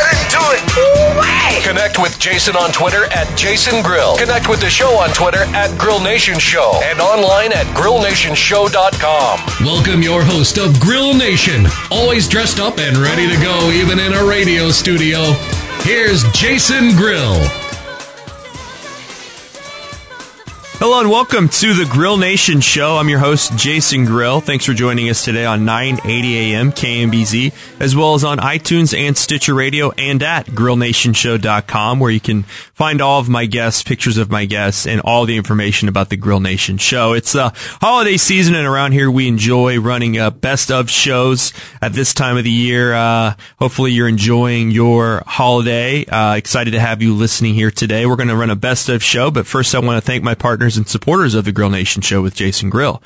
Get into it! Ooh-wee! Connect with Jason on Twitter at Jason Grill. Connect with the show on Twitter at Grill Nation Show and online at grillnationshow.com. Welcome your host of Grill Nation, always dressed up and ready to go, even in a radio studio. Here's Jason Grill. Hello and welcome to the Grill Nation Show. I'm your host, Jason Grill. Thanks for joining us today on 980 AM KMBZ, as well as on iTunes and Stitcher Radio and at grillnationshow.com, where you can find all of my guests, pictures of my guests, and all the information about the Grill Nation Show. It's a holiday season, and around here we enjoy running uh, best of shows at this time of the year. Uh, hopefully you're enjoying your holiday. Uh, excited to have you listening here today. We're going to run a best of show, but first I want to thank my partners and supporters of the Grill Nation show with Jason Grill.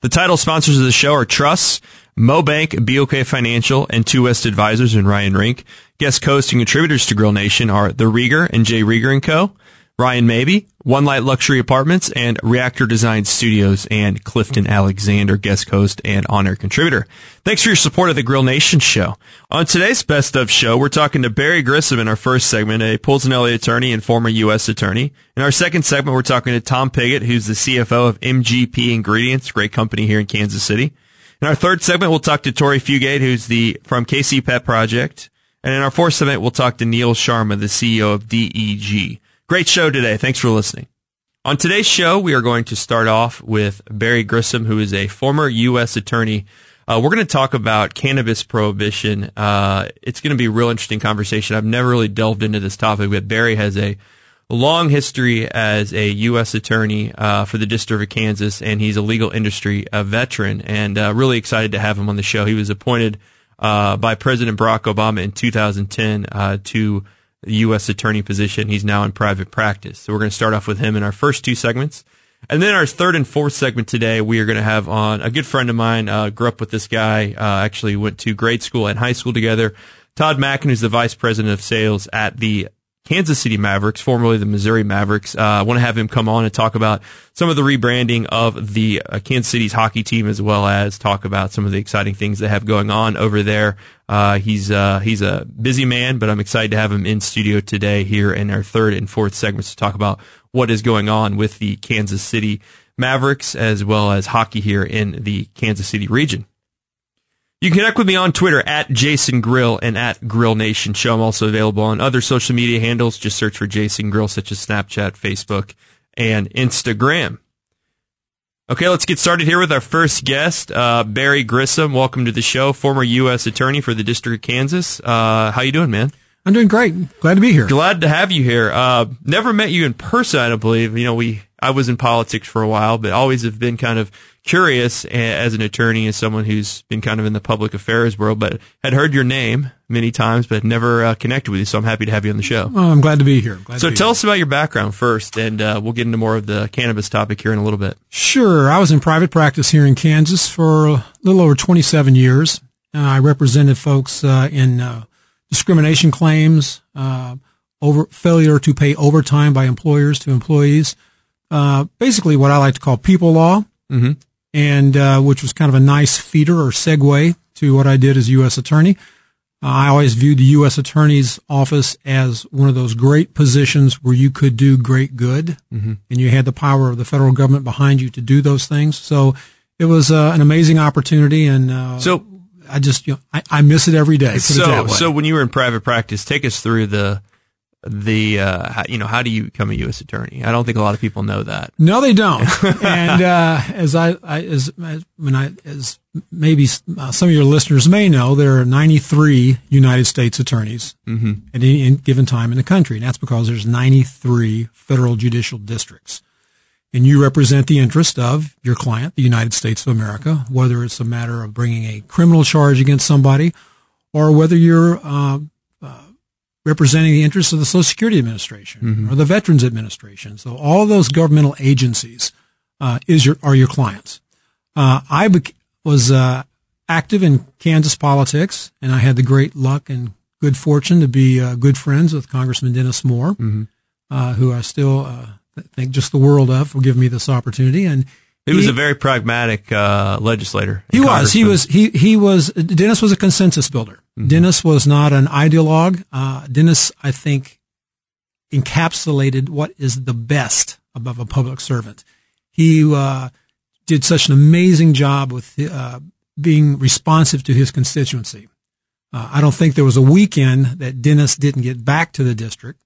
The title sponsors of the show are Truss, MoBank, BOK Financial, and Two West Advisors and Ryan Rink. Guest and contributors to Grill Nation are The Rieger and Jay Rieger and Co., Ryan Maybe, One Light Luxury Apartments, and Reactor Design Studios, and Clifton Alexander, guest host and on-air contributor. Thanks for your support of the Grill Nation show. On today's Best of show, we're talking to Barry Grissom in our first segment, a Polsinelli attorney and former U.S. attorney. In our second segment, we're talking to Tom Pigott, who's the CFO of MGP Ingredients, great company here in Kansas City. In our third segment, we'll talk to Tori Fugate, who's the from KC Pet Project. And in our fourth segment, we'll talk to Neal Sharma, the CEO of DEG. Great show today. Thanks for listening. On today's show, we are going to start off with Barry Grissom, who is a former U.S. attorney. Uh, we're going to talk about cannabis prohibition. Uh, it's going to be a real interesting conversation. I've never really delved into this topic, but Barry has a long history as a U.S. attorney uh, for the District of Kansas, and he's a legal industry uh, veteran. And uh, really excited to have him on the show. He was appointed uh, by President Barack Obama in 2010 uh, to U.S. attorney position. He's now in private practice. So we're going to start off with him in our first two segments. And then our third and fourth segment today, we are going to have on a good friend of mine, uh, grew up with this guy, uh, actually went to grade school and high school together. Todd Mackin, who's the vice president of sales at the Kansas City Mavericks, formerly the Missouri Mavericks. Uh, I want to have him come on and talk about some of the rebranding of the uh, Kansas City's hockey team, as well as talk about some of the exciting things they have going on over there. Uh, he's uh, he's a busy man, but I'm excited to have him in studio today here in our third and fourth segments to talk about what is going on with the Kansas City Mavericks, as well as hockey here in the Kansas City region. You can connect with me on Twitter at Jason Grill and at Grill Nation Show. I'm also available on other social media handles. Just search for Jason Grill, such as Snapchat, Facebook, and Instagram. Okay, let's get started here with our first guest, uh, Barry Grissom. Welcome to the show, former U.S. Attorney for the District of Kansas. Uh, how you doing, man? I'm doing great. Glad to be here. Glad to have you here. Uh, never met you in person, I don't believe. You know, we I was in politics for a while, but always have been kind of curious as an attorney, as someone who's been kind of in the public affairs world, but had heard your name many times, but never uh, connected with you. So I'm happy to have you on the show. Well, I'm glad to be here. Glad so be tell here. us about your background first, and uh, we'll get into more of the cannabis topic here in a little bit. Sure. I was in private practice here in Kansas for a little over 27 years. Uh, I represented folks uh, in uh, discrimination claims, uh, over failure to pay overtime by employers to employees. Uh, basically, what I like to call people law, Mm-hmm. and uh, which was kind of a nice feeder or segue to what I did as U.S. attorney. Uh, I always viewed the U.S. attorney's office as one of those great positions where you could do great good, Mm-hmm. and you had the power of the federal government behind you to do those things. So it was uh, an amazing opportunity, and uh, So I just you know I, I miss it every day. So so when you were in private practice, take us through the the uh, how, you know how do you become a U.S. attorney? I don't think a lot of people know that. No, they don't. and uh, as I, I as, as when I as maybe uh, some of your listeners may know, there are 93 United States attorneys Mm-hmm. at any, any given time in the country, and that's because there's 93 federal judicial districts. And you represent the interest of your client, the United States of America, whether it's a matter of bringing a criminal charge against somebody, or whether you're uh, representing the interests of the Social Security Administration Mm-hmm. or the Veterans Administration. So all those governmental agencies uh, is your are your clients. Uh, I bec- was uh, active in Kansas politics, and I had the great luck and good fortune to be uh, good friends with Congressman Dennis Moore, Mm-hmm. uh, who I still uh, think just the world of for giving me this opportunity. And He was a very pragmatic uh, legislator. he was. He was. He he was. Dennis was a consensus builder. Dennis was not an ideologue. Uh, Dennis, I think, encapsulated what is the best above a public servant. He uh, did such an amazing job with uh, being responsive to his constituency. Uh, I don't think there was a weekend that Dennis didn't get back to the district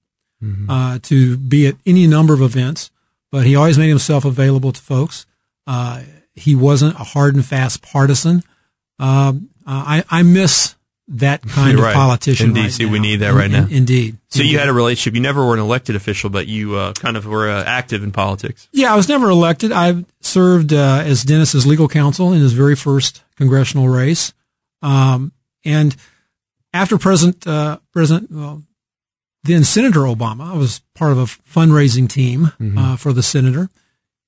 uh, to be at any number of events, but he always made himself available to folks. Uh, he wasn't a hard and fast partisan. Um, uh, I, I miss that kind You're of right. politician. In right DC, we need that In- right now. in- indeed. So you had a relationship. You never were an elected official, but you uh, kind of were uh, active in politics. Yeah, I was never elected. I served uh, as Dennis's legal counsel in his very first congressional race. Um, and after President uh, President well, then Senator Obama, I was part of a fundraising team uh, for the senator.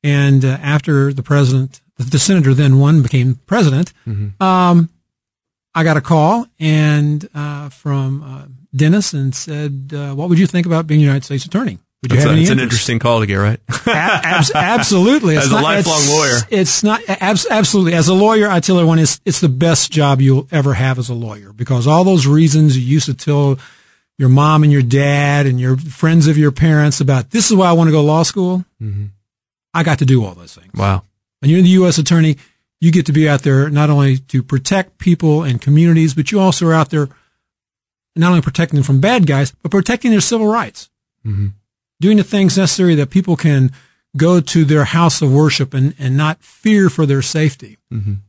And uh, after the president, the senator then won, became president. Um, I got a call and uh, from uh, Dennis and said, uh, "What would you think about being United States Attorney? Would you That's, have a, any it's an interest?" interesting call to get, right? A- abs- absolutely. As a lifelong it's- lawyer. It's not, abs- absolutely. As a lawyer, I tell everyone it's, it's the best job you'll ever have as a lawyer because all those reasons you used to tell your mom and your dad and your friends of your parents about this is why I want to go to law school. Mm-hmm. I got to do all those things. wow. And you're the U.S. attorney, you get to be out there not only to protect people and communities, but you also are out there not only protecting them from bad guys, but protecting their civil rights. Doing the things necessary that people can go to their house of worship and, and not fear for their safety.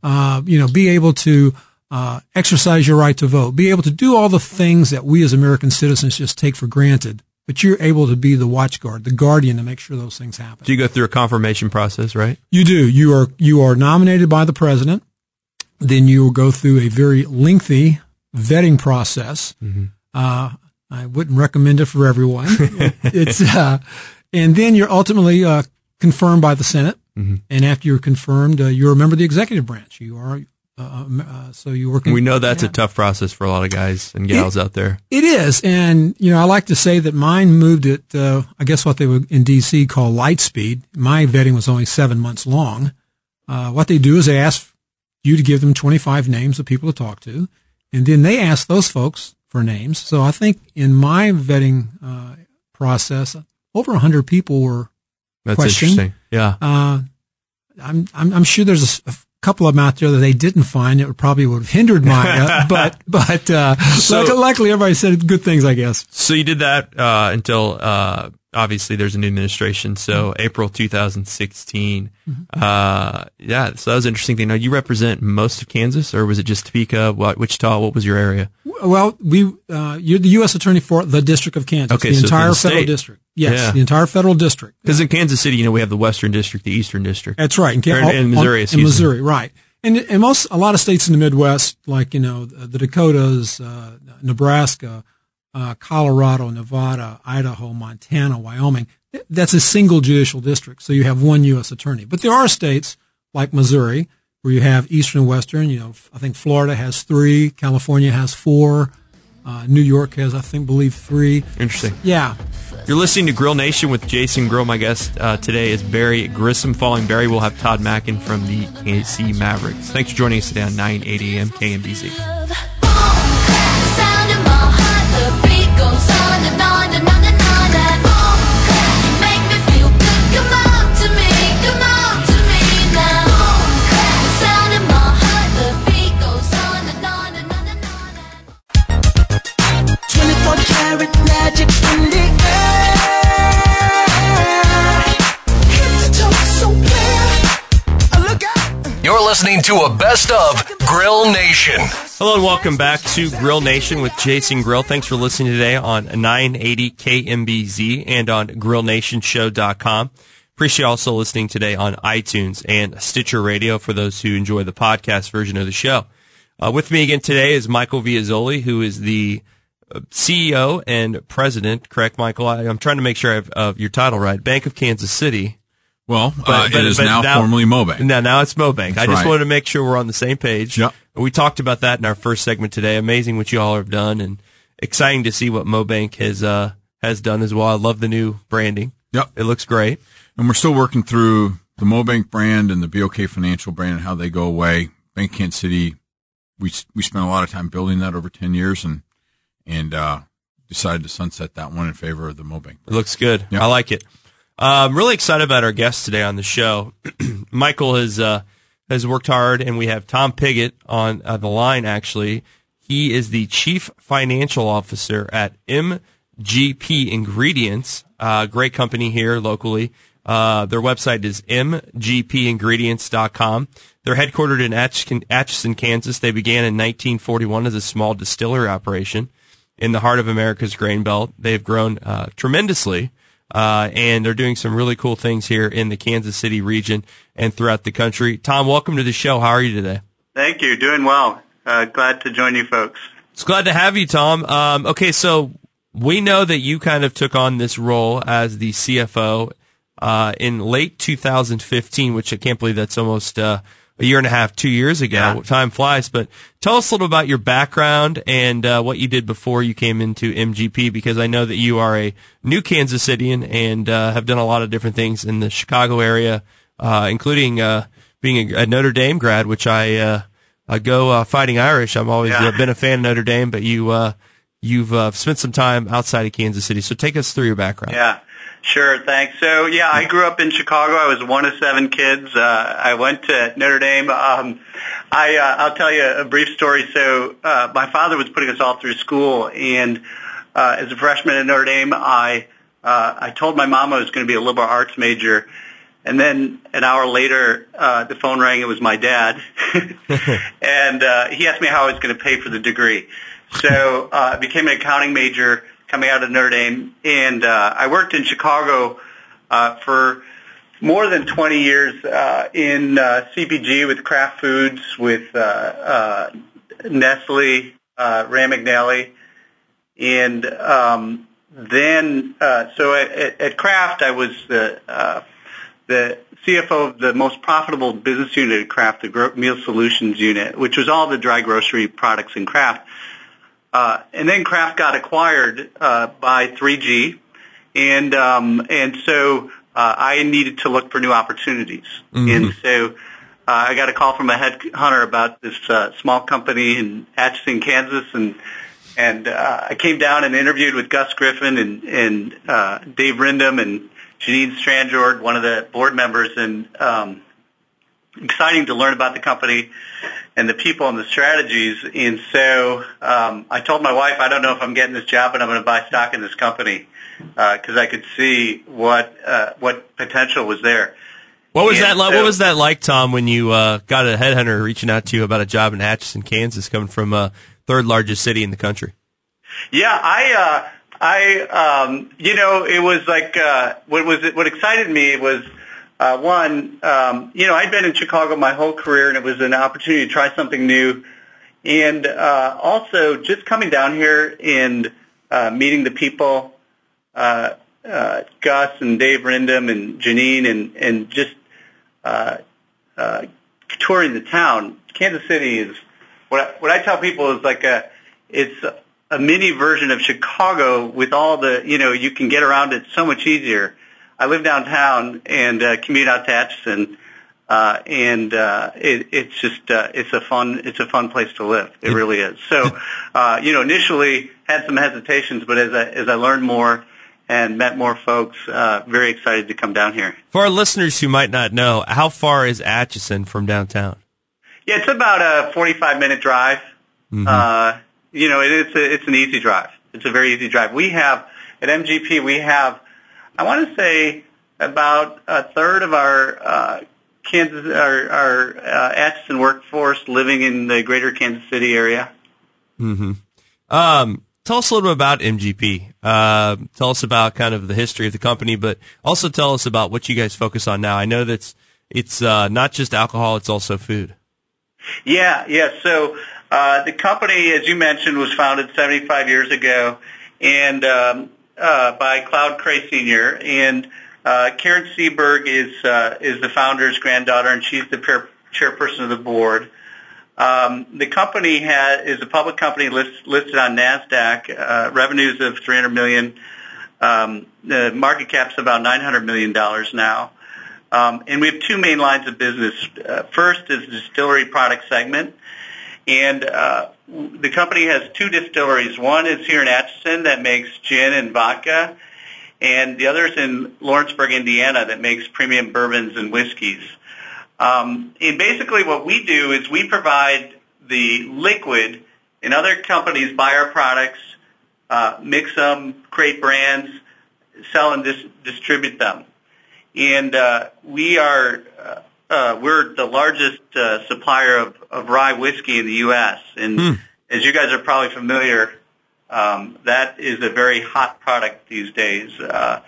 Uh, you know, be able to uh, exercise your right to vote, be able to do all the things that we as American citizens just take for granted. But you're able to be the watchguard, the guardian to make sure those things happen. Do you go through a confirmation process, right? You do. You are you are nominated by the president. Then you will go through a very lengthy vetting process. Uh, I wouldn't recommend it for everyone. it's uh, and then you're ultimately uh, confirmed by the Senate. And after you're confirmed, uh, you're a member of the executive branch. You are. Uh, um, uh, so you work. We know that's yeah. a tough process for a lot of guys and gals out there. It is, and you know, I like to say that mine moved at, uh, I guess what they would in DC call light speed. My vetting was only seven months long. Uh, what they do is they ask you to give them 25 names of people to talk to, and then they ask those folks for names. So I think in my vetting uh, process, over 100 people were. That's interesting. Yeah. Uh, I'm, I'm I'm sure there's a, a couple of them out there that they didn't find. It probably would have hindered my, uh, but but uh, So- luckily everybody said good things, I guess. So you did that uh, until uh, obviously there's a new administration. So Mm-hmm. April 2016. Uh, yeah. So that was an interesting thing. Now you represent most of Kansas, or was it just Topeka, what, Wichita? What was your area? Well, we uh, you're the U.S. attorney for the District of Kansas, Okay, the so entire the federal district. Yes, Yeah. the entire federal district. Because in Kansas City, you know, we have the Western District, the Eastern District. That's right. In, in- in Missouri, excuse in. Missouri, right? And and most a lot of states in the Midwest, like you know the Dakotas, uh, Nebraska, uh, Colorado, Nevada, Idaho, Montana, Wyoming. That's a single judicial district, so you have one U.S. attorney. But there are states like Missouri where you have Eastern and Western. You know, I think Florida has three, California has four, uh, New York has, I think, believe three. Interesting. Yeah, You're listening to Grill Nation with Jason Grill. My guest uh, today is Barry Grissom. Following Barry, we'll have Todd Mackin from the KC Mavericks. Thanks for joining us today on 980 AM KMBZ. Listening to a best of Grill Nation. Hello and welcome back to Grill Nation with Jason Grill. Thanks for listening today on 980 KMBZ and on grillnationshow.com. Appreciate also listening today on iTunes and Stitcher Radio for those who enjoy the podcast version of the show. Uh, with me again today is Michael Viazzoli, who is the uh, CEO and president, correct, Michael? I, I'm trying to make sure I have uh, your title right. Bank of Kansas City. Well, But- uh, but- it is but now, now- formally Mobank. Now, now it's Mobank. I just right. wanted to make sure we're on the same page. Yep. We talked about that in our first segment today. Amazing what you all have done, and exciting to see what Mobank has uh, has done as well. I love the new branding. Yep. It looks great. And we're still working through the Mobank brand and the BOK Financial brand and how they go away. Bank Kansas City, we we spent a lot of time building that over ten years and and uh, decided to sunset that one in favor of the Mobank. It looks good. Yep. I like it. Uh, I'm really excited about our guest today on the show. Michael has uh, has worked hard, and we have Tom Pigott on uh, the line. Actually, he is the chief financial officer at MGP Ingredients, uh, great company here locally. Uh, their website is mgpingredients.com. They're headquartered in Atchison, Atchison, Kansas. They began in 1941 as a small distillery operation in the heart of America's grain belt. They've grown uh, tremendously, uh, and they're doing some really cool things here in the Kansas City region and throughout the country. Tom, welcome to the show. How are you today? Thank you. Doing well. Uh, glad to join you folks. It's glad to have you, Tom. Um, okay, so we know that you kind of took on this role as the CFO uh, in late 2015, which I can't believe that's almost uh, a year and a half, two years ago. Yeah. Time flies. But tell us a little about your background and uh, what you did before you came into MGP, because I know that you are a new Kansas Cityan and uh, have done a lot of different things in the Chicago area, uh, including uh, being a, a Notre Dame grad, which I uh, I go uh, fighting Irish. I've always Yeah. been a fan of Notre Dame, but you uh, you've uh, spent some time outside of Kansas City. So take us through your background. Yeah, sure. Thanks. So, yeah, I grew up in Chicago. I was one of seven kids. Uh, I went to Notre Dame. Um, I, uh, I'll tell you a brief story. So, uh, my father was putting us all through school, and uh, as a freshman at Notre Dame, I uh, I told my mom I was going to be a liberal arts major. And then an hour later, uh, the phone rang. It was my dad, and uh, he asked me how I was going to pay for the degree. So uh, I became an accounting major coming out of Notre Dame, and uh, I worked in Chicago uh, for more than 20 years uh, in uh, CPG with Kraft Foods, with uh, uh, Nestle, uh, McNally, and um, then uh, so at, at, Kraft I was the uh, the CFO of the most profitable business unit at Kraft, the Meal Solutions unit, which was all the dry grocery products in Kraft. Uh, and then Kraft got acquired uh, by 3G, and um, and so uh, I needed to look for new opportunities. And so uh, I got a call from a headhunter about this uh, small company in Atchison, Kansas, and and uh, I came down and interviewed with Gus Griffin and and uh, Dave Rindom and Janine Strandjord, one of the board members, and um, exciting to learn about the company and the people and the strategies. And so um, I told my wife, I don't know if I'm getting this job, but I'm going to buy stock in this company because I could see what uh, what potential was there. What was And that like? so- What was that like, Tom, when you uh, got a headhunter reaching out to you about a job in Atchison, Kansas, coming from uh, third largest city in the country? Yeah, I, uh, I, um, you know, it was like uh, what was it? What excited me was uh, one, um, you know, I'd been in Chicago my whole career, and it was an opportunity to try something new, and uh, also just coming down here and uh, meeting the people, uh, uh, Gus and Dave Rindom and Janine, and and just uh, uh, touring the town. Kansas City is what I, what I tell people is like a it's a mini version of Chicago with all the you know you can get around it so much easier. I live downtown and uh, commute out to Atchison, uh, and uh, it, it's just uh, it's a fun it's a fun place to live. It really is. So uh, you know initially had some hesitations, but as I as I learned more and met more folks, uh, very excited to come down here. For our listeners who might not know, how far is Atchison from downtown? Yeah, it's about a 45 minute drive. Uh, you know, it, it's a, it's an easy drive. It's a very easy drive. We have at MGP we have, I want to say, about a third of our uh, Kansas our, our uh, Atchison workforce living in the greater Kansas City area. Um, tell us a little bit about MGP. Uh, tell us about kind of the history of the company, but also tell us about what you guys focus on now. I know that's it's uh, not just alcohol; it's also food. Yeah, yeah. So Uh, the company, as you mentioned, was founded 75 years ago, and um, by Cloud Cray Senior, and uh, Karen Seaberg is uh, is the founder's granddaughter, and she's the chair- chairperson of the board. Um, the company is a public company list, listed on Nasdaq. Uh, revenues of 300 million. Um, the market cap's about 900 million dollars now. Um, and we have two main lines of business. Uh, first is the distillery product segment, and uh, the company has two distilleries. One is here in Atchison that makes gin and vodka, and the other is in Lawrenceburg, Indiana, that makes premium bourbons and whiskeys. Um, and basically what we do is we provide the liquid, and other companies buy our products, uh, mix them, create brands, sell and dis- distribute them. And uh, we are uh, we're the largest uh, supplier of, of rye whiskey in the U.S. And as you guys are probably familiar, um, that is a very hot product these days. Uh,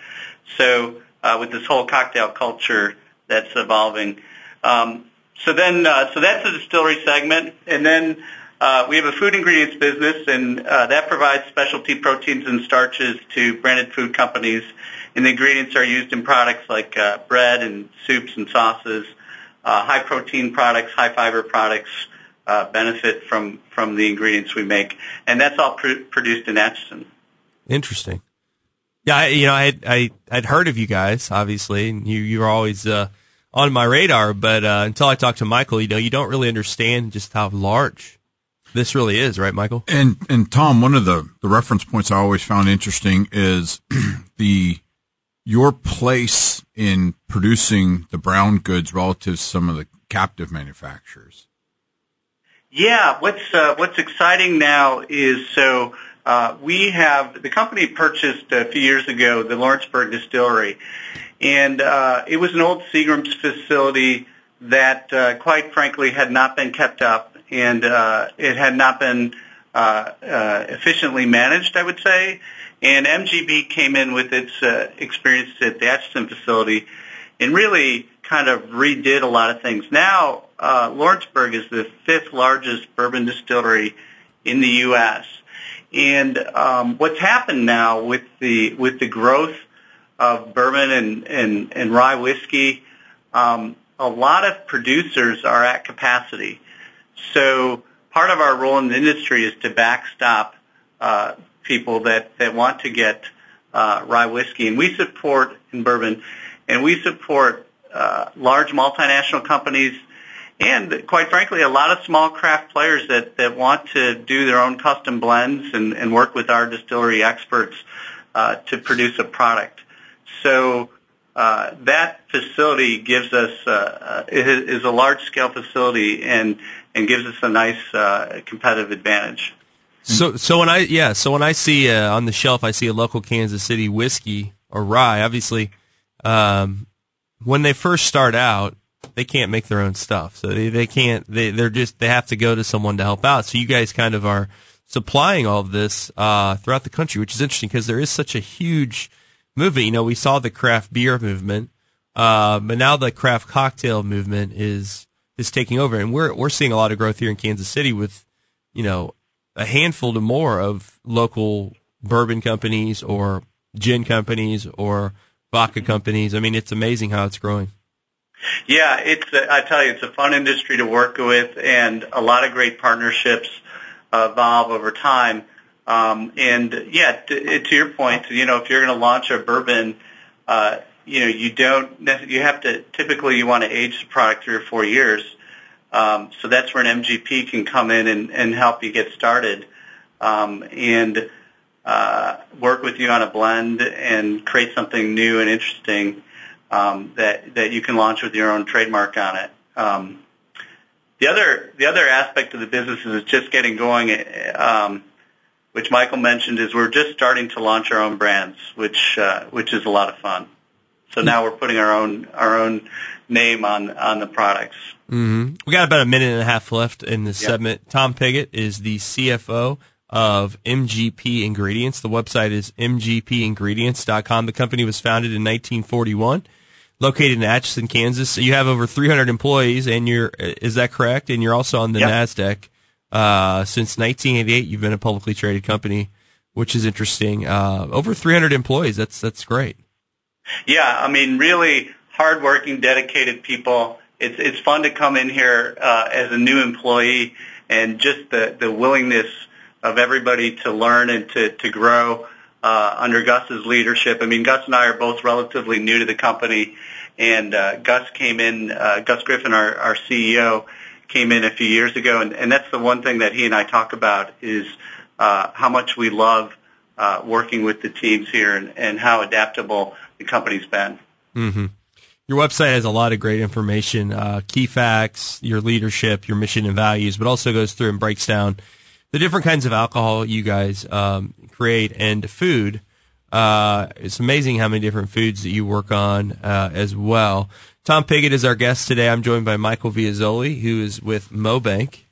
so uh, with this whole cocktail culture that's evolving. Um, so then, uh, so that's the distillery segment, and then uh, we have a food ingredients business, and uh, that provides specialty proteins and starches to branded food companies. And the ingredients are used in products like uh, bread and soups and sauces. Uh, high protein products, high fiber products uh, benefit from from the ingredients we make, and that's all pr- produced in Atchison. Interesting. Yeah, I, you know, I, I I'd heard of you guys, obviously, and you you were always uh, on my radar. But uh, until I talked to Michael, you know, you don't really understand just how large this really is, right, Michael? And and Tom, one of the the reference points I always found interesting is the your place in producing the brown goods relative to some of the captive manufacturers. Yeah, what's uh, what's exciting now is so uh, we have the company purchased a few years ago the Lawrenceburg distillery, and uh, it was an old Seagram's facility that, uh, quite frankly, had not been kept up, and uh, it had not been uh, uh, efficiently managed, I would say. And MGP came in with its uh, experience at the Atchison facility and really kind of redid a lot of things. Now, uh, Lawrenceburg is the fifth largest bourbon distillery in the U.S. And um, what's happened now with the with the growth of bourbon and and, and rye whiskey, um, a lot of producers are at capacity. So part of our role in the industry is to backstop uh, people that, that want to get uh, rye whiskey, and we support in bourbon, and we support uh, large multinational companies, and quite frankly, a lot of small craft players that, that want to do their own custom blends and, and work with our distillery experts uh, to produce a product. So uh, that facility gives us uh, uh, is a large scale facility and and gives us a nice uh, competitive advantage. So, so when I yeah, so when I see uh, on the shelf, I see a local Kansas City whiskey or rye. Obviously, um, when they first start out, they can't make their own stuff, so they, they can't. They they're just they have to go to someone to help out. So you guys kind of are supplying all of this uh, throughout the country, which is interesting because there is such a huge movement. You know, we saw the craft beer movement, uh, but now the craft cocktail movement is is taking over, and we're we're seeing a lot of growth here in Kansas City with you know a handful to more of local bourbon companies or gin companies or vodka companies. I mean, it's amazing how it's growing. Yeah, it's a, I tell you, it's a fun industry to work with, and a lot of great partnerships uh, evolve over time. Um, and yeah, to, to your point, you know, if you're going to launch a bourbon, uh, you know, you don't you have to typically you want to age the product three or four years. Um, so that's where an MGP can come in and, and help you get started um, and uh, work with you on a blend and create something new and interesting um, that that you can launch with your own trademark on it. Um, the other the other aspect of the business is just getting going, um, which Michael mentioned is we're just starting to launch our own brands, which uh, which is a lot of fun. So now we're putting our own our own name on on the products. hmm We got about a minute and a half left in this Yep. segment. Tom Pigott is the CFO of MGP Ingredients. The website is mgpingredients.com. The company was founded in 1941, located in Atchison, Kansas. You have over 300 employees, and you're is that correct? And you're also on the Yep. Nasdaq Uh, since 1988, you've been a publicly traded company, which is interesting. Uh, over 300 employees. That's that's great. Yeah, I mean, really hardworking, dedicated people. It's it's fun to come in here uh, as a new employee, and just the the willingness of everybody to learn and to to grow uh, under Gus's leadership. I mean, Gus and I are both relatively new to the company, and uh, Gus came in. Uh, Gus Griffin, our our CEO, came in a few years ago, and, and that's the one thing that he and I talk about is uh, how much we love uh, working with the teams here and, and how adaptable the company's been. Mm-hmm. Your website has a lot of great information, uh, key facts, your leadership, your mission and values, but also goes through and breaks down the different kinds of alcohol you guys um, create and food. Uh, it's amazing how many different foods that you work on uh, as well. Tom Pigott is our guest today. I'm joined by Michael Viazzoli, who is with Mobank,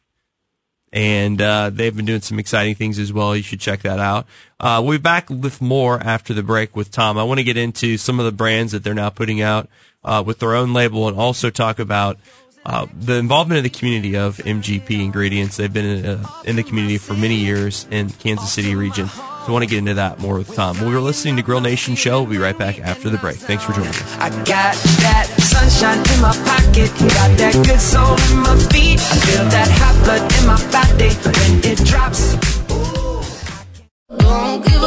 and uh, they've been doing some exciting things as well. You should check that out. Uh, we'll be back with more after the break with Tom. I want to get into some of the brands that they're now putting out uh, with their own label, and also talk about uh, the involvement of the community of MGP Ingredients. They've been in, uh, in the community for many years in Kansas City region. So I want to get into that more with Tom. We were listening to Grill Nation Show. We'll be right back after the break. Thanks for joining us. I got that sunshine in my pocket, got that good soul in my feet. I feel that hot blood in my body when it drops. Don't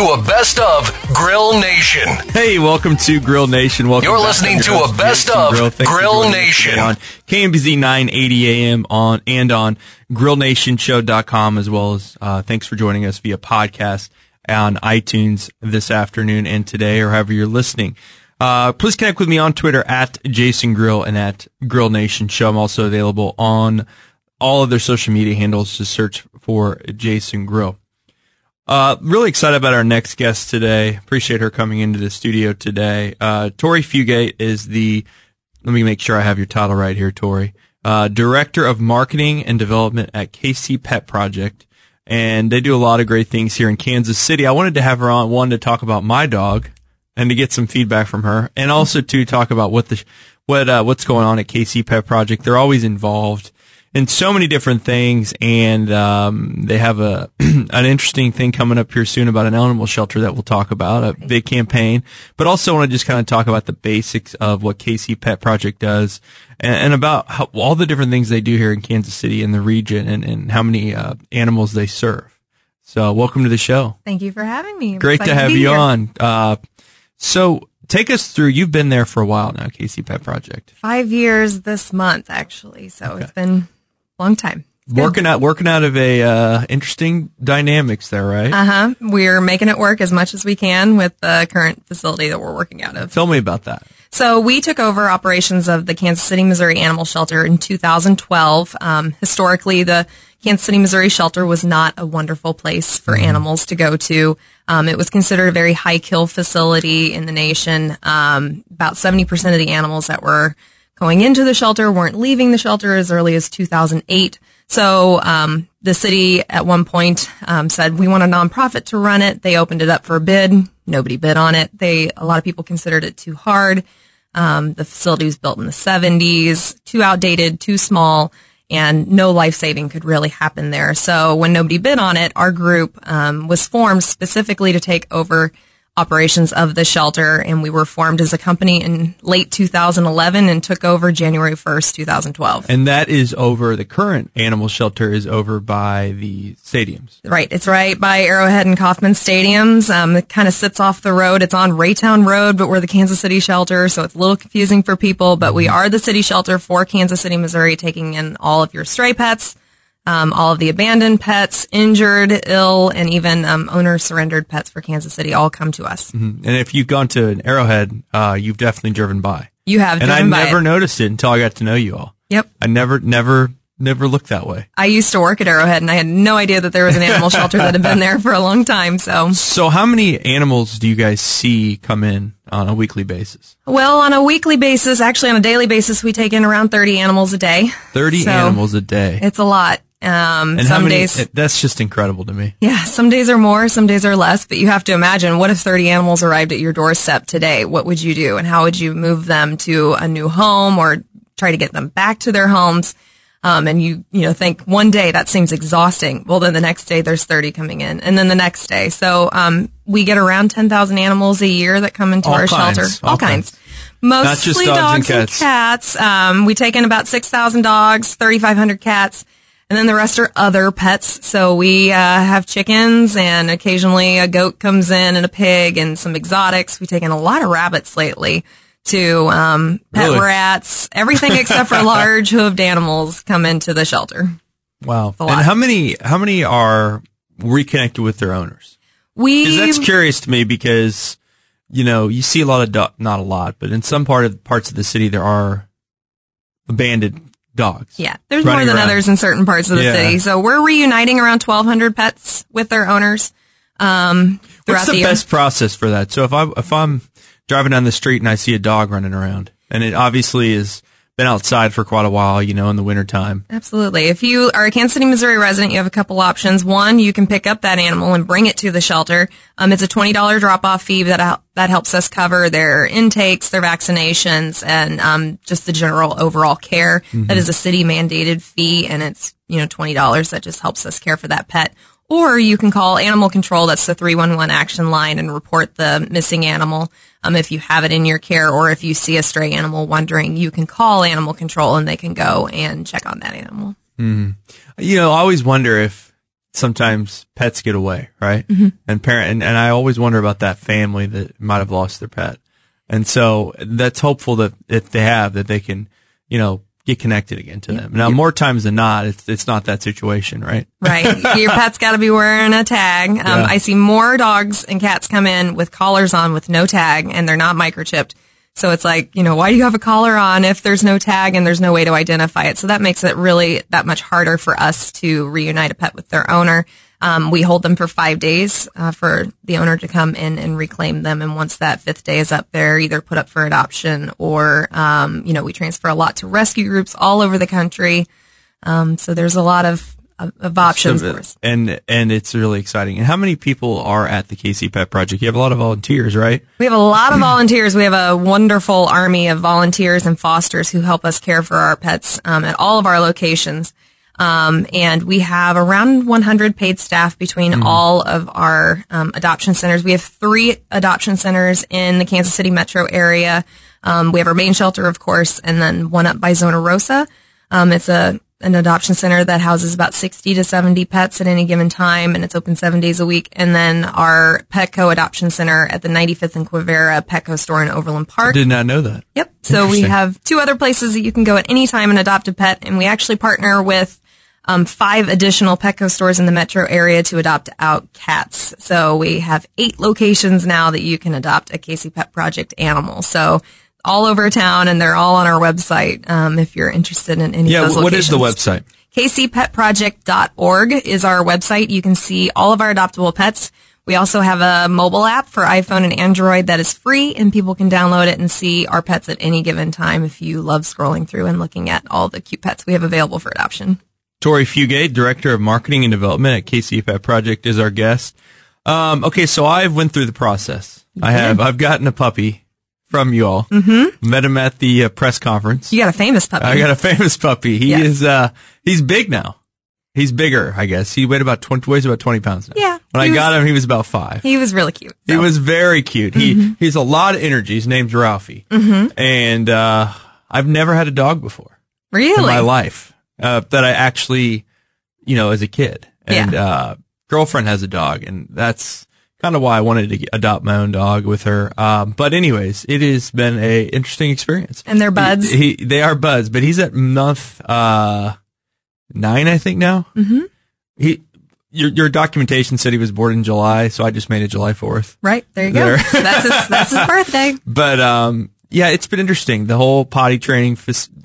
to a best of Grill Nation. Hey, welcome to Grill Nation. Welcome. You're listening to a best of Grill, Grill Nation. on KMBZ 980 AM on and on grillnationshow.com as well as uh, thanks for joining us via podcast on iTunes this afternoon and today or however you're listening. Uh, please connect with me on Twitter at Jason Grill and at Grill Nation Show. I'm also available on all of their social media handles. Just search for Jason Grill. Uh, really excited about our next guest today. Appreciate her coming into the studio today. Uh, Tori Fugate is the, let me make sure I have your title right here, Tori. Uh, Director of Marketing and Development at KC Pet Project. And they do a lot of great things here in Kansas City. I wanted to have her on, one, to talk about my dog and to get some feedback from her and also to talk about what the, what, uh, what's going on at KC Pet Project. They're always involved in so many different things, and um, they have a an interesting thing coming up here soon about an animal shelter that we'll talk about, a big campaign. But also want to just kind of talk about the basics of what KC Pet Project does, and, and about how, all the different things they do here in Kansas City and the region, and, and how many uh, animals they serve. So, welcome to the show. Thank you for having me. Great to excited have you here. on. Uh, so, take us through. You've been there for a while now, KC Pet Project. Five years this month, actually. So it's been long time. Working out, working out of a uh, interesting dynamics there, right? Uh huh. We're making it work as much as we can with the current facility that we're working out of. Tell me about that. So we took over operations of the Kansas City, Missouri Animal Shelter in 2012. Um, historically, the Kansas City, Missouri shelter was not a wonderful place for animals to go to. Um, it was considered a very high kill facility in the nation. Um, about 70% of the animals that were going into the shelter weren't leaving the shelter as early as 2008. So um, the city at one point um, said we want a nonprofit to run it. They opened it up for a bid. Nobody bid on it. They a lot of people considered it too hard. Um, the facility was built in the 70s, too outdated, too small, and no life saving could really happen there. So when nobody bid on it, our group um, was formed specifically to take over operations of the shelter, and we were formed as a company in late 2011 and took over January 1st, 2012. And that is over, the current animal shelter is over by the stadiums. Right. It's right by Arrowhead and Kauffman stadiums. Um, it kind of sits off the road. It's on Raytown Road, but we're the Kansas City shelter, so it's a little confusing for people, but we are the city shelter for Kansas City, Missouri, taking in all of your stray pets, um, all of the abandoned pets, injured, ill, and even um, owner surrendered pets for Kansas City all come to us. And if you've gone to an Arrowhead, uh, you've definitely driven by. You have and I never it. noticed it until I got to know you all. Yep. I never, never, never looked that way. I used to work at Arrowhead, and I had no idea that there was an animal shelter that had been there for a long time. So, So how many animals do you guys see come in on a weekly basis? well, on a weekly basis, actually on a daily basis, we take in around 30 animals a day. 30 So- animals a day. It's a lot. Um, And some many? days, That's just incredible to me. yeah, some days are more, some days are less, but you have to imagine what if 30 animals arrived at your doorstep today? What would you do? And how would you move them to a new home or try to get them back to their homes? Um, and you, you know, think one day that seems exhausting. Well, then the next day there's 30 coming in and then the next day. So, um, we get around 10,000 animals a year that come into All our kinds, shelter. all All, kinds. Mostly just dogs and and cats. cats. Um, we take in about 6,000 dogs, 3,500 cats. And then the rest are other pets. So we uh, have chickens, and occasionally a goat comes in, and a pig, and some exotics. We take in a lot of rabbits lately, to um, pet Really? rats, everything except for large hooved animals come into the shelter. Wow. And how many how many are reconnected with their owners? We that's curious to me because you know you see a lot of not a lot, but in some part of parts of the city there are abandoned dogs. Yeah, there's more than around. others in certain parts of the Yeah. city. So we're reuniting around 1,200 pets with their owners um, throughout What's the, the best process for that? So if I if I'm driving down the street and I see a dog running around, and it obviously has been outside for quite a while, you know, in the wintertime. Absolutely. If you are a Kansas City, Missouri resident, you have a couple options. One, you can pick up that animal and bring it to the shelter. Um, it's a $20 drop-off fee that, that helps us cover their intakes, their vaccinations, and um, just the general overall care. That is a city mandated fee, and it's, you know, $20 that just helps us care for that pet. Or you can call animal control, that's the 311 action line, and report the missing animal. Um, if you have it in your care or if you see a stray animal wandering, you can call animal control and they can go and check on that animal. You know, I always wonder if sometimes pets get away, right? Mm-hmm. And parent, and, and I always wonder about that family that might have lost their pet. And so that's hopeful that if they have, that they can, you know, get connected again to them. Now, more times than not, it's, it's not that situation, right? Right. Your pet's got to be wearing a tag. Um, Yeah. I see more dogs and cats come in with collars on with no tag and they're not microchipped. So it's like, you know, why do you have a collar on if there's no tag and there's no way to identify it? So that makes it really that much harder for us to reunite a pet with their owner. Um, we hold them for five days uh, for the owner to come in and reclaim them. And once that fifth day is up, they're either put up for adoption or, um, you know, we transfer a lot to rescue groups all over the country. Um, so there's a lot of, of, of options So, for us. and, and it's really exciting. And how many people are at the KC Pet Project? You have a lot of volunteers, right? We have a lot of volunteers. We have a wonderful army of volunteers and fosters who help us care for our pets um, at all of our locations. Um, and we have around 100 paid staff between all of our um, adoption centers. We have three adoption centers in the Kansas City metro area. Um, we have our main shelter, of course, and then one up by Zona Rosa. Um, it's a an adoption center that houses about 60 to 70 pets at any given time, and it's open seven days a week. And then our Petco Adoption Center at the 95th and Quivira Petco store in Overland Park. I Did not know that. Yep. So we have two other places that you can go at any time and adopt a pet, and we actually partner with um, five additional Petco stores in the metro area to adopt out cats. So we have eight locations now that you can adopt a KC Pet Project animal. So all over town, and they're all on our website um, if you're interested in any Yeah. of those Yeah, What is the website? kcpetproject.org is our website. You can see all of our adoptable pets. We also have a mobile app for iPhone and Android that is free and people can download it and see our pets at any given time if you love scrolling through and looking at all the cute pets we have available for adoption. Tori Fugate, Director of Marketing and Development at KC Pet Project, is our guest. Um, okay, so I've went through the process. I have. I've gotten a puppy from you all. Mm-hmm. Met him at the uh, press conference. You got a famous puppy. I got a famous puppy. He Yes. is. Uh, he's big now. He's bigger, I guess. He weighed about twenty. Weighs about twenty pounds now. Yeah, When I he got him, he was about five. he was really cute. He was very cute. He Mm-hmm. he's a lot of energy. His name's Ralphie, mm-hmm. and uh, I've never had a dog before really in my life uh, that I actually, you know, as a kid. And Yeah. uh, girlfriend has a dog, and that's kind of why I wanted to adopt my own dog with her. Um, but anyways, it has been a interesting experience. And they're buds? He, he- they are buds, but he's at month uh, nine, I think now. Mm-hmm. He. Your, your documentation said he was born in July, so I just made it July 4th. Right there you go. That's his that's his birthday. But um, yeah, it's been interesting. The whole potty training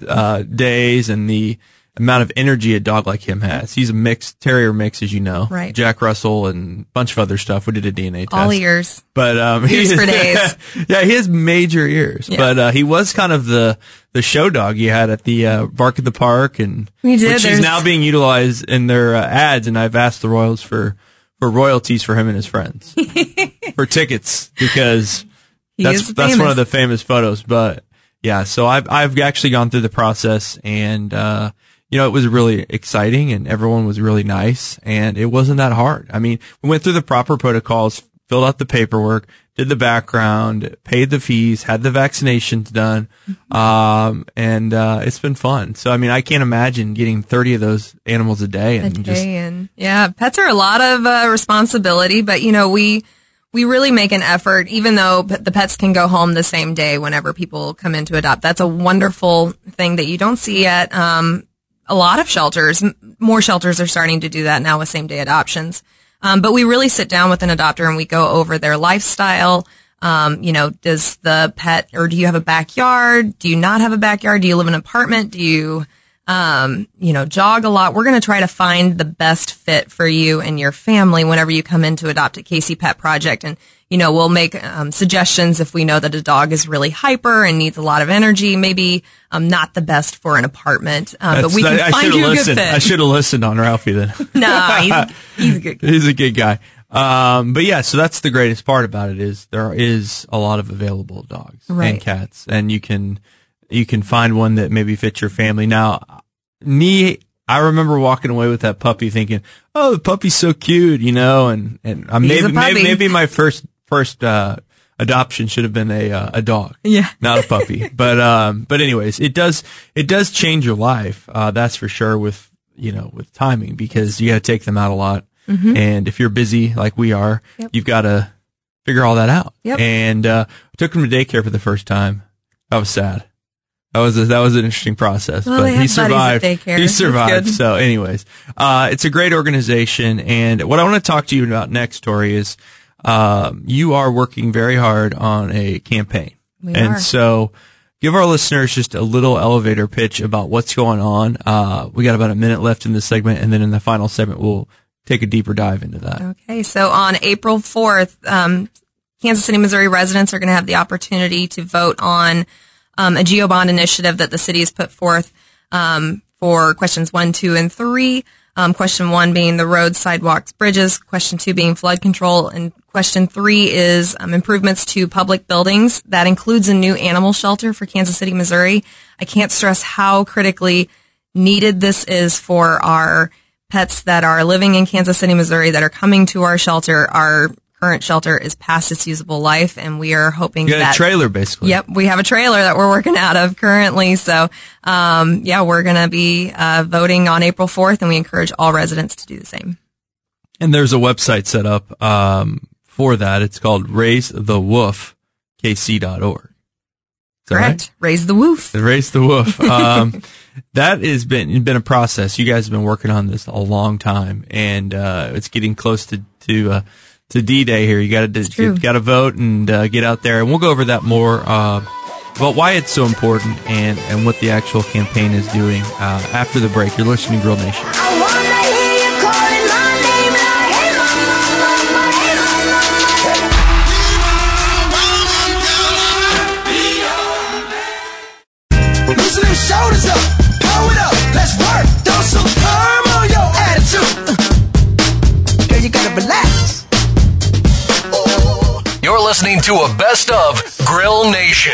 uh, days and the amount of energy a dog like him has. He's a mixed terrier mix, as you know. Right. Jack Russell and a bunch of other stuff. We did a DNA test. All ears. But um, Ears he- for days. yeah, he has major ears. Yeah. But uh, he was kind of the the show dog you had at the uh, Bark at the Park, and We did, which is now being utilized in their uh, ads. And I've asked the Royals for for royalties for him and his friends for tickets because He that's that's one of the famous photos. But yeah, so I've I've actually gone through the process, and uh, you know it was really exciting, and everyone was really nice, and it wasn't that hard. I mean, we went through the proper protocols, filled out the paperwork, did the background, paid the fees, had the vaccinations done, Mm-hmm. um, and uh, it's been fun. So I mean, I can't imagine getting thirty of those animals a day a and just and yeah pets are a lot of uh, responsibility but you know we we really make an effort even though the pets can go home the same day whenever people come in to adopt that's a wonderful thing that you don't see at um, a lot of shelters more shelters are starting to do that now with same day adoptions um, but we really sit down with an adopter and we go over their lifestyle um, you know, does the pet or do you have a backyard? Do you not have a backyard? Do you live in an apartment? Do you, um, you know, jog a lot? We're going to try to find the best fit for you and your family whenever you come in to adopt at KC Pet Project. And, you know, we'll make um, suggestions if we know that a dog is really hyper and needs a lot of energy, maybe um, not the best for an apartment. Um, but we can I, I find you a good fit. I should have listened on Ralphie then. no, he's, he's a good guy. He's a good guy. Um, but yeah, so that's the greatest part about it is there is a lot of available dogs and cats, and you can you can find one that maybe fits your family. Now, me, I remember walking away with that puppy thinking, "Oh, the puppy's so cute," you know, and and uh, maybe, maybe maybe my first first uh, adoption should have been a uh, a dog Yeah. not a puppy. but um, but anyways, it does it does change your life. Uh, that's for sure. With you know with timing because you got to take them out a lot, Mhm. and if you're busy like we are, Yep. you've got to figure all that out. Yep. And uh, I took him to daycare for the first time. I was sad. That was a, that was an interesting process, Well, but he have buddies at survived. He survived. So, anyways, uh, it's a great organization, and what I want to talk to you about next, Tori, is um, you are working very hard on a campaign, We and are. so give our listeners just a little elevator pitch about what's going on. Uh, we got about a minute left in this segment, and then in the final segment, we'll take a deeper dive into that. Okay, so on April 4th, um, Kansas City, Missouri residents are going to have the opportunity to vote on um, a GO bond initiative that the city has put forth um, for questions one, two, and three. Um, question one being the roads, sidewalks, bridges. Question two being flood control, and question three is um, improvements to public buildings. That includes a new animal shelter for Kansas City, Missouri. I can't stress how critically needed this is for our pets that are living in Kansas City, Missouri that are coming to our shelter. Our current shelter is past its usable life and we are hoping You that a trailer, basically. Yep, we have a trailer that we're working out of currently. So, um, yeah, we're going to be uh, voting on April 4th and we encourage all residents to do the same. And there's a website set up um, for that. It's called raisethewoofkc.org. Is that right? Correct. Raise the woof. Raise the woof. Um, that has been been a process. You guys have been working on this a long time, and uh, it's getting close to to uh, to D Day here. You got to you got to vote and uh, get out there, and we'll go over that more. Uh, about why it's so important and, and what the actual campaign is doing uh, after the break. You're listening to Grill Nation. To a best of Grill Nation.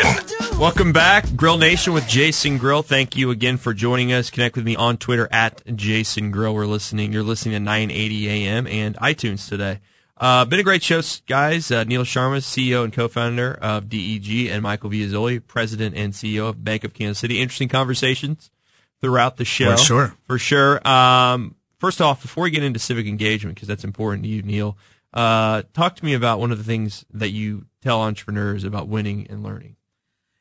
Welcome back, Grill Nation with Jason Grill. Thank you again for joining us. Connect with me on Twitter at Jason Grill. We're listening. You're listening to 980 AM and iTunes today. Uh, been a great show, guys. Uh, Neal Sharma, CEO and co-founder of DEG, and Michael Viazzoli, president and CEO of Bank of Kansas City. Interesting conversations throughout the show. For sure. For sure. Um, first off, before we get into civic engagement, because that's important to you, Neal, uh, talk to me about one of the things that you tell entrepreneurs about winning and learning.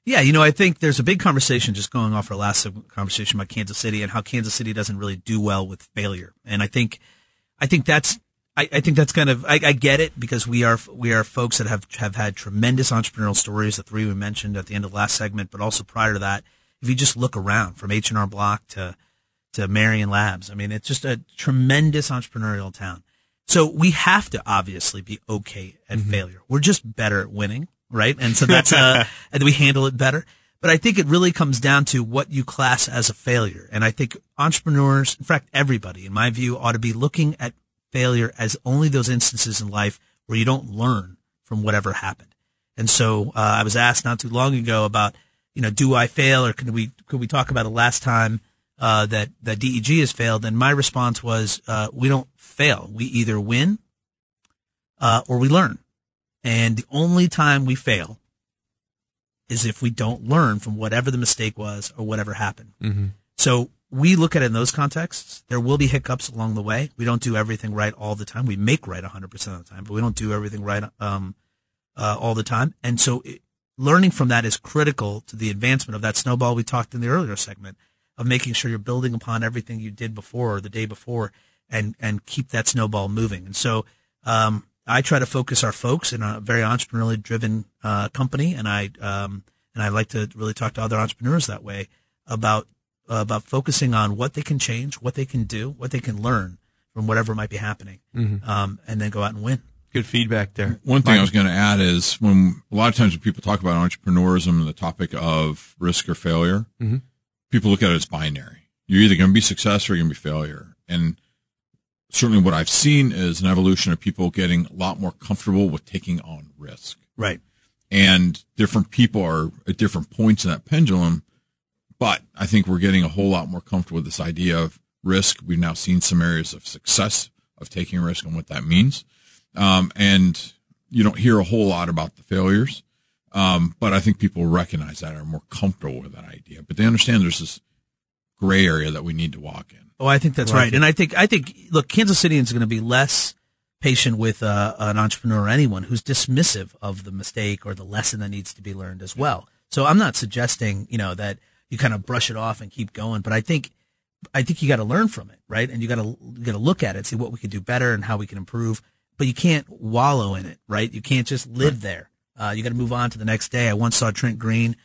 Yeah, you know, I think there's a big conversation just going off our last conversation about Kansas City and how Kansas City doesn't really do well with failure. And I think, I think that's, I, I think that's kind of, I, I get it because we are, we are folks that have, have had tremendous entrepreneurial stories, the three we mentioned at the end of the last segment, but also prior to that, if you just look around from H&R Block to, to Marion Labs. I mean, it's just a tremendous entrepreneurial town. So we have to obviously be okay at failure. We're just better at winning, right? And so that's uh, and we handle it better. But I think it really comes down to what you class as a failure. And I think entrepreneurs, in fact, everybody, in my view, ought to be looking at failure as only those instances in life where you don't learn from whatever happened. And so uh, I was asked not too long ago about, you know, do I fail or could we could we talk about the last time uh, that that DEG has failed? And my response was, uh, we don't fail. We either win uh, or we learn. And the only time we fail is if we don't learn from whatever the mistake was or whatever happened. Mm-hmm. So we look at it in those contexts. There will be hiccups along the way. We don't do everything right all the time. We make right 100% of the time, but we don't do everything right um, uh, all the time. And so it, learning from that is critical to the advancement of that snowball we talked in the earlier segment of making sure you're building upon everything you did before or the day before and, and keep that snowball moving. And so, um, I try to focus our folks in a very entrepreneurially driven, uh, company. And I, um, and I like to really talk to other entrepreneurs that way about, uh, about focusing on what they can change, what they can do, what they can learn from whatever might be happening. Mhm. Um, and then go out and win. Good feedback there. One thing I was going to add is when a lot of times when people talk about entrepreneurism and the topic of risk or failure, Mhm. People look at it as binary. You're either going to be success or you're going to be failure. And certainly what I've seen is an evolution of people getting a lot more comfortable with taking on risk. Right. And different people are at different points in that pendulum. But I think we're getting a whole lot more comfortable with this idea of risk. We've now seen some areas of success of taking risk and what that means. Um, and you don't hear a whole lot about the failures. Um, but I think people recognize that are more comfortable with that idea, but they understand there's this gray area that we need to walk in. Oh, I think that's right. And I think, I think, look, Kansas City is going to be less patient with uh, an entrepreneur or anyone who's dismissive of the mistake or the lesson that needs to be learned as well. So I'm not suggesting, you know, that you kind of brush it off and keep going, but I think, I think you got to learn from it, right? And you got to, you got to look at it, see what we can do better and how we can improve, but you can't wallow in it, right? You can't just live there. Uh, you got to move on to the next day. I once saw Trent Green,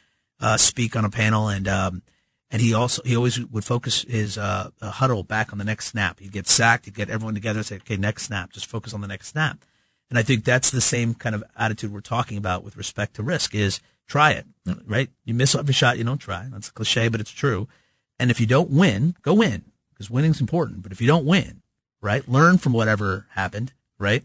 uh, speak on a panel and, um, and he also, he always would focus his, uh, uh, huddle back on the next snap. He'd get sacked. He'd get everyone together and say, okay, next snap, just focus on the next snap. And I think that's the same kind of attitude we're talking about with respect to risk is try it, right? You miss every shot you don't try. That's a cliche, but it's true. And if you don't win, go win because winning's important. But if you don't win, right, learn from whatever happened, right?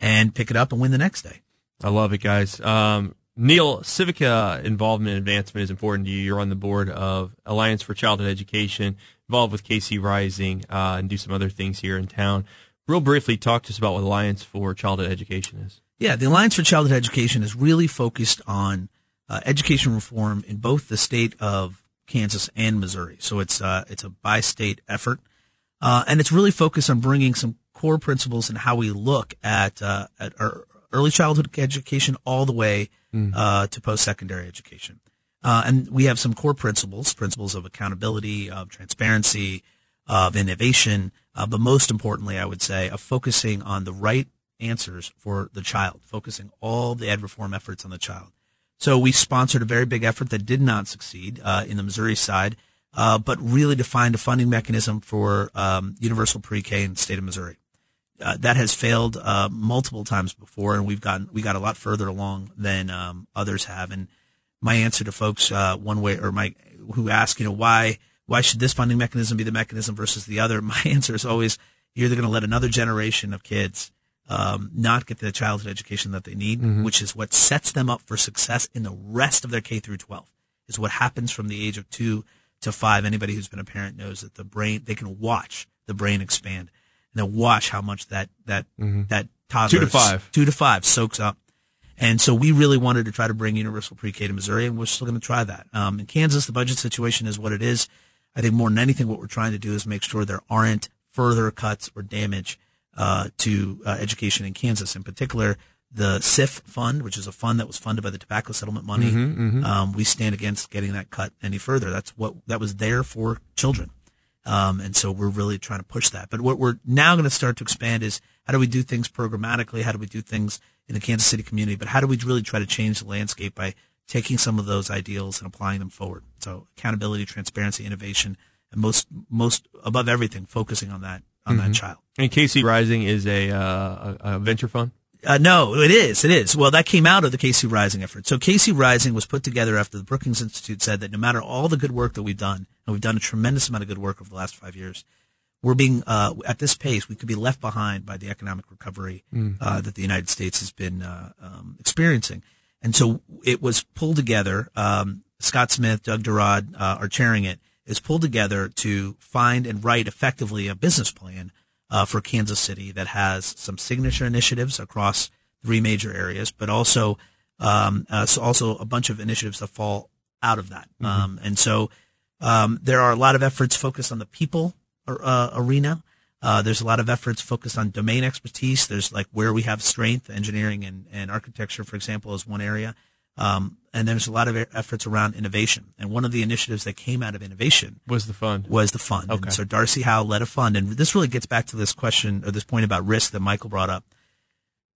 And pick it up and win the next day. I love it, guys. Um, Neal, civic uh, involvement and advancement is important to you. You're on the board of Alliance for Childhood Education, involved with KC Rising, uh, and do some other things here in town. Real briefly, talk to us about what Alliance for Childhood Education is. Yeah, the Alliance for Childhood Education is really focused on uh, education reform in both the state of Kansas and Missouri. So it's uh, it's a bi-state effort, uh, and it's really focused on bringing some core principles and how we look at uh, at our early childhood education all the way uh, to post-secondary education. Uh, and we have some core principles, principles of accountability, of transparency, of innovation, uh, but most importantly, I would say, of focusing on the right answers for the child, focusing all the ed reform efforts on the child. So we sponsored a very big effort that did not succeed uh, in the Missouri side, uh, but really defined a funding mechanism for um, universal pre-K in the state of Missouri. Uh, that has failed uh, multiple times before, and we've gotten we got a lot further along than um, others have. And my answer to folks uh, one way or my who ask, you know, why why should this funding mechanism be the mechanism versus the other? My answer is always you're either going to let another generation of kids um, not get the childhood education that they need, Mhm. which is what sets them up for success in the rest of their K through 12. Is what happens from the age of two to five. Anybody who's been a parent knows that the brain they can watch the brain expand and then watch how much that that Mhm. that toddler Two to five. two to five soaks up. And so we really wanted to try to bring universal pre-K to Missouri, and we're still going to try that. Um, in Kansas, the budget situation is what it is. I think more than anything, what we're trying to do is make sure there aren't further cuts or damage uh, to uh, education in Kansas. In particular, the SIF fund, which is a fund that was funded by the tobacco settlement money, Mhm, mhm. Um, we stand against getting that cut any further. That's what that was there for children. Um, and so we're really trying to push that. But what we're now going to start to expand is how do we do things programmatically? How do we do things in the Kansas City community? But how do we really try to change the landscape by taking some of those ideals and applying them forward? So accountability, transparency, innovation, and most most above everything, focusing on that on Mhm. that child. And KC Rising is a, uh, a venture fund. Uh, no, it is. It is. Well, that came out of the KC Rising effort. So KC Rising was put together after the Brookings Institute said that no matter all the good work that we've done, and we've done a tremendous amount of good work over the last five years, we're being uh, at this pace. We could be left behind by the economic recovery Mm. uh, that the United States has been uh, um, experiencing, and so it was pulled together. Um, Scott Smith, Doug Durad uh, are chairing it. Is pulled together to find and write effectively a business plan uh, for Kansas City that has some signature initiatives across three major areas, but also um, uh, so also a bunch of initiatives that fall out of that. Mhm. Um, and so um, there are a lot of efforts focused on the people uh, arena. Uh, there's a lot of efforts focused on domain expertise. There's like where we have strength, engineering and, and architecture, for example, is one area. Um, and there's a lot of efforts around innovation. And one of the initiatives that came out of innovation Was the fund. was the fund. Okay. And so Darcy Howe led a fund. And this really gets back to this question or this point about risk that Michael brought up.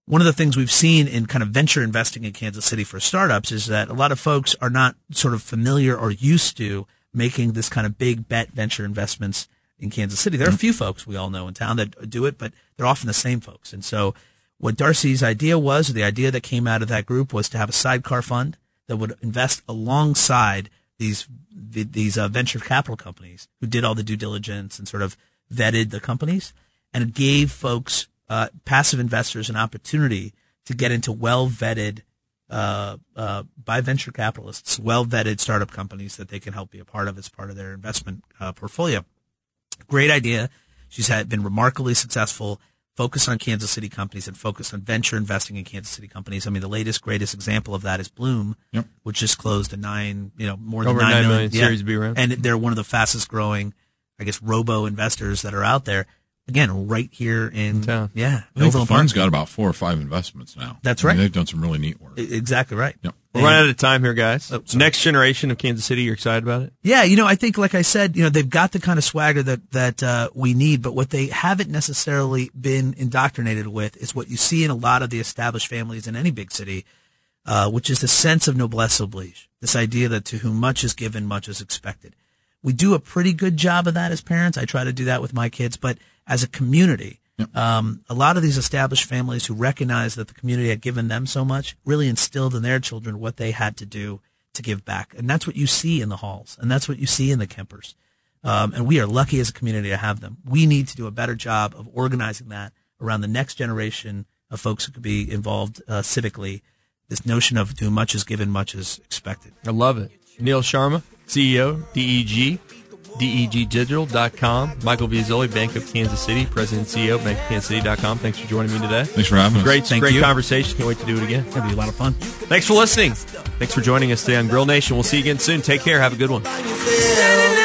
One of the things we've seen in kind of venture investing in Kansas City for startups is that a lot of folks are not sort of familiar or used to making this kind of big bet venture investments in Kansas City. There are a few folks we all know in town that do it, but they're often the same folks. And so what Darcy's idea was, or the idea that came out of that group was to have a sidecar fund that would invest alongside these these uh, venture capital companies who did all the due diligence and sort of vetted the companies, and it gave folks uh, passive investors an opportunity to get into well vetted uh, uh, by venture capitalists, well vetted startup companies that they can help be a part of as part of their investment uh, portfolio. Great idea. She's had been remarkably successful. Focus on Kansas City companies and focus on venture investing in Kansas City companies. I mean, the latest, greatest example of that is Blooom, Yep. which just closed a nine, you know, more than Over nine nine million, million Series B round. and they're one of the fastest growing, I guess, robo investors that are out there. Again, right here in, town. Yeah, I think the Overland fund's Park. got about four or five investments now. That's I mean, right. they've done some really neat work. Exactly right. Yep. We're running out of time here, guys. Oh. Next generation of Kansas City, you're excited about it? Yeah, you know, I think, like I said, you know, they've got the kind of swagger that that uh, we need, but what they haven't necessarily been indoctrinated with is what you see in a lot of the established families in any big city, uh, which is the sense of noblesse oblige. This idea that to whom much is given, much is expected. We do a pretty good job of that as parents. I try to do that with my kids, but as a community, um, a lot of these established families who recognize that the community had given them so much really instilled in their children what they had to do to give back. And that's what you see in the halls, and that's what you see in the Kempers. Um, and we are lucky as a community to have them. We need to do a better job of organizing that around the next generation of folks who could be involved uh, civically. This notion of to much is given, much is expected. I love it. Neal Sharma, CEO, DEG, DEGdigital.com. Michael Viazzoli, Bank of Kansas City, President and CEO, bankofkansascity.com. Thanks for joining me today. Thanks for having us. Great, Thank great you. conversation. Can't wait to do it again. It'll be a lot of fun. Thanks for listening. Thanks for joining us today on Grill Nation. We'll see you again soon. Take care. Have a good one. Standing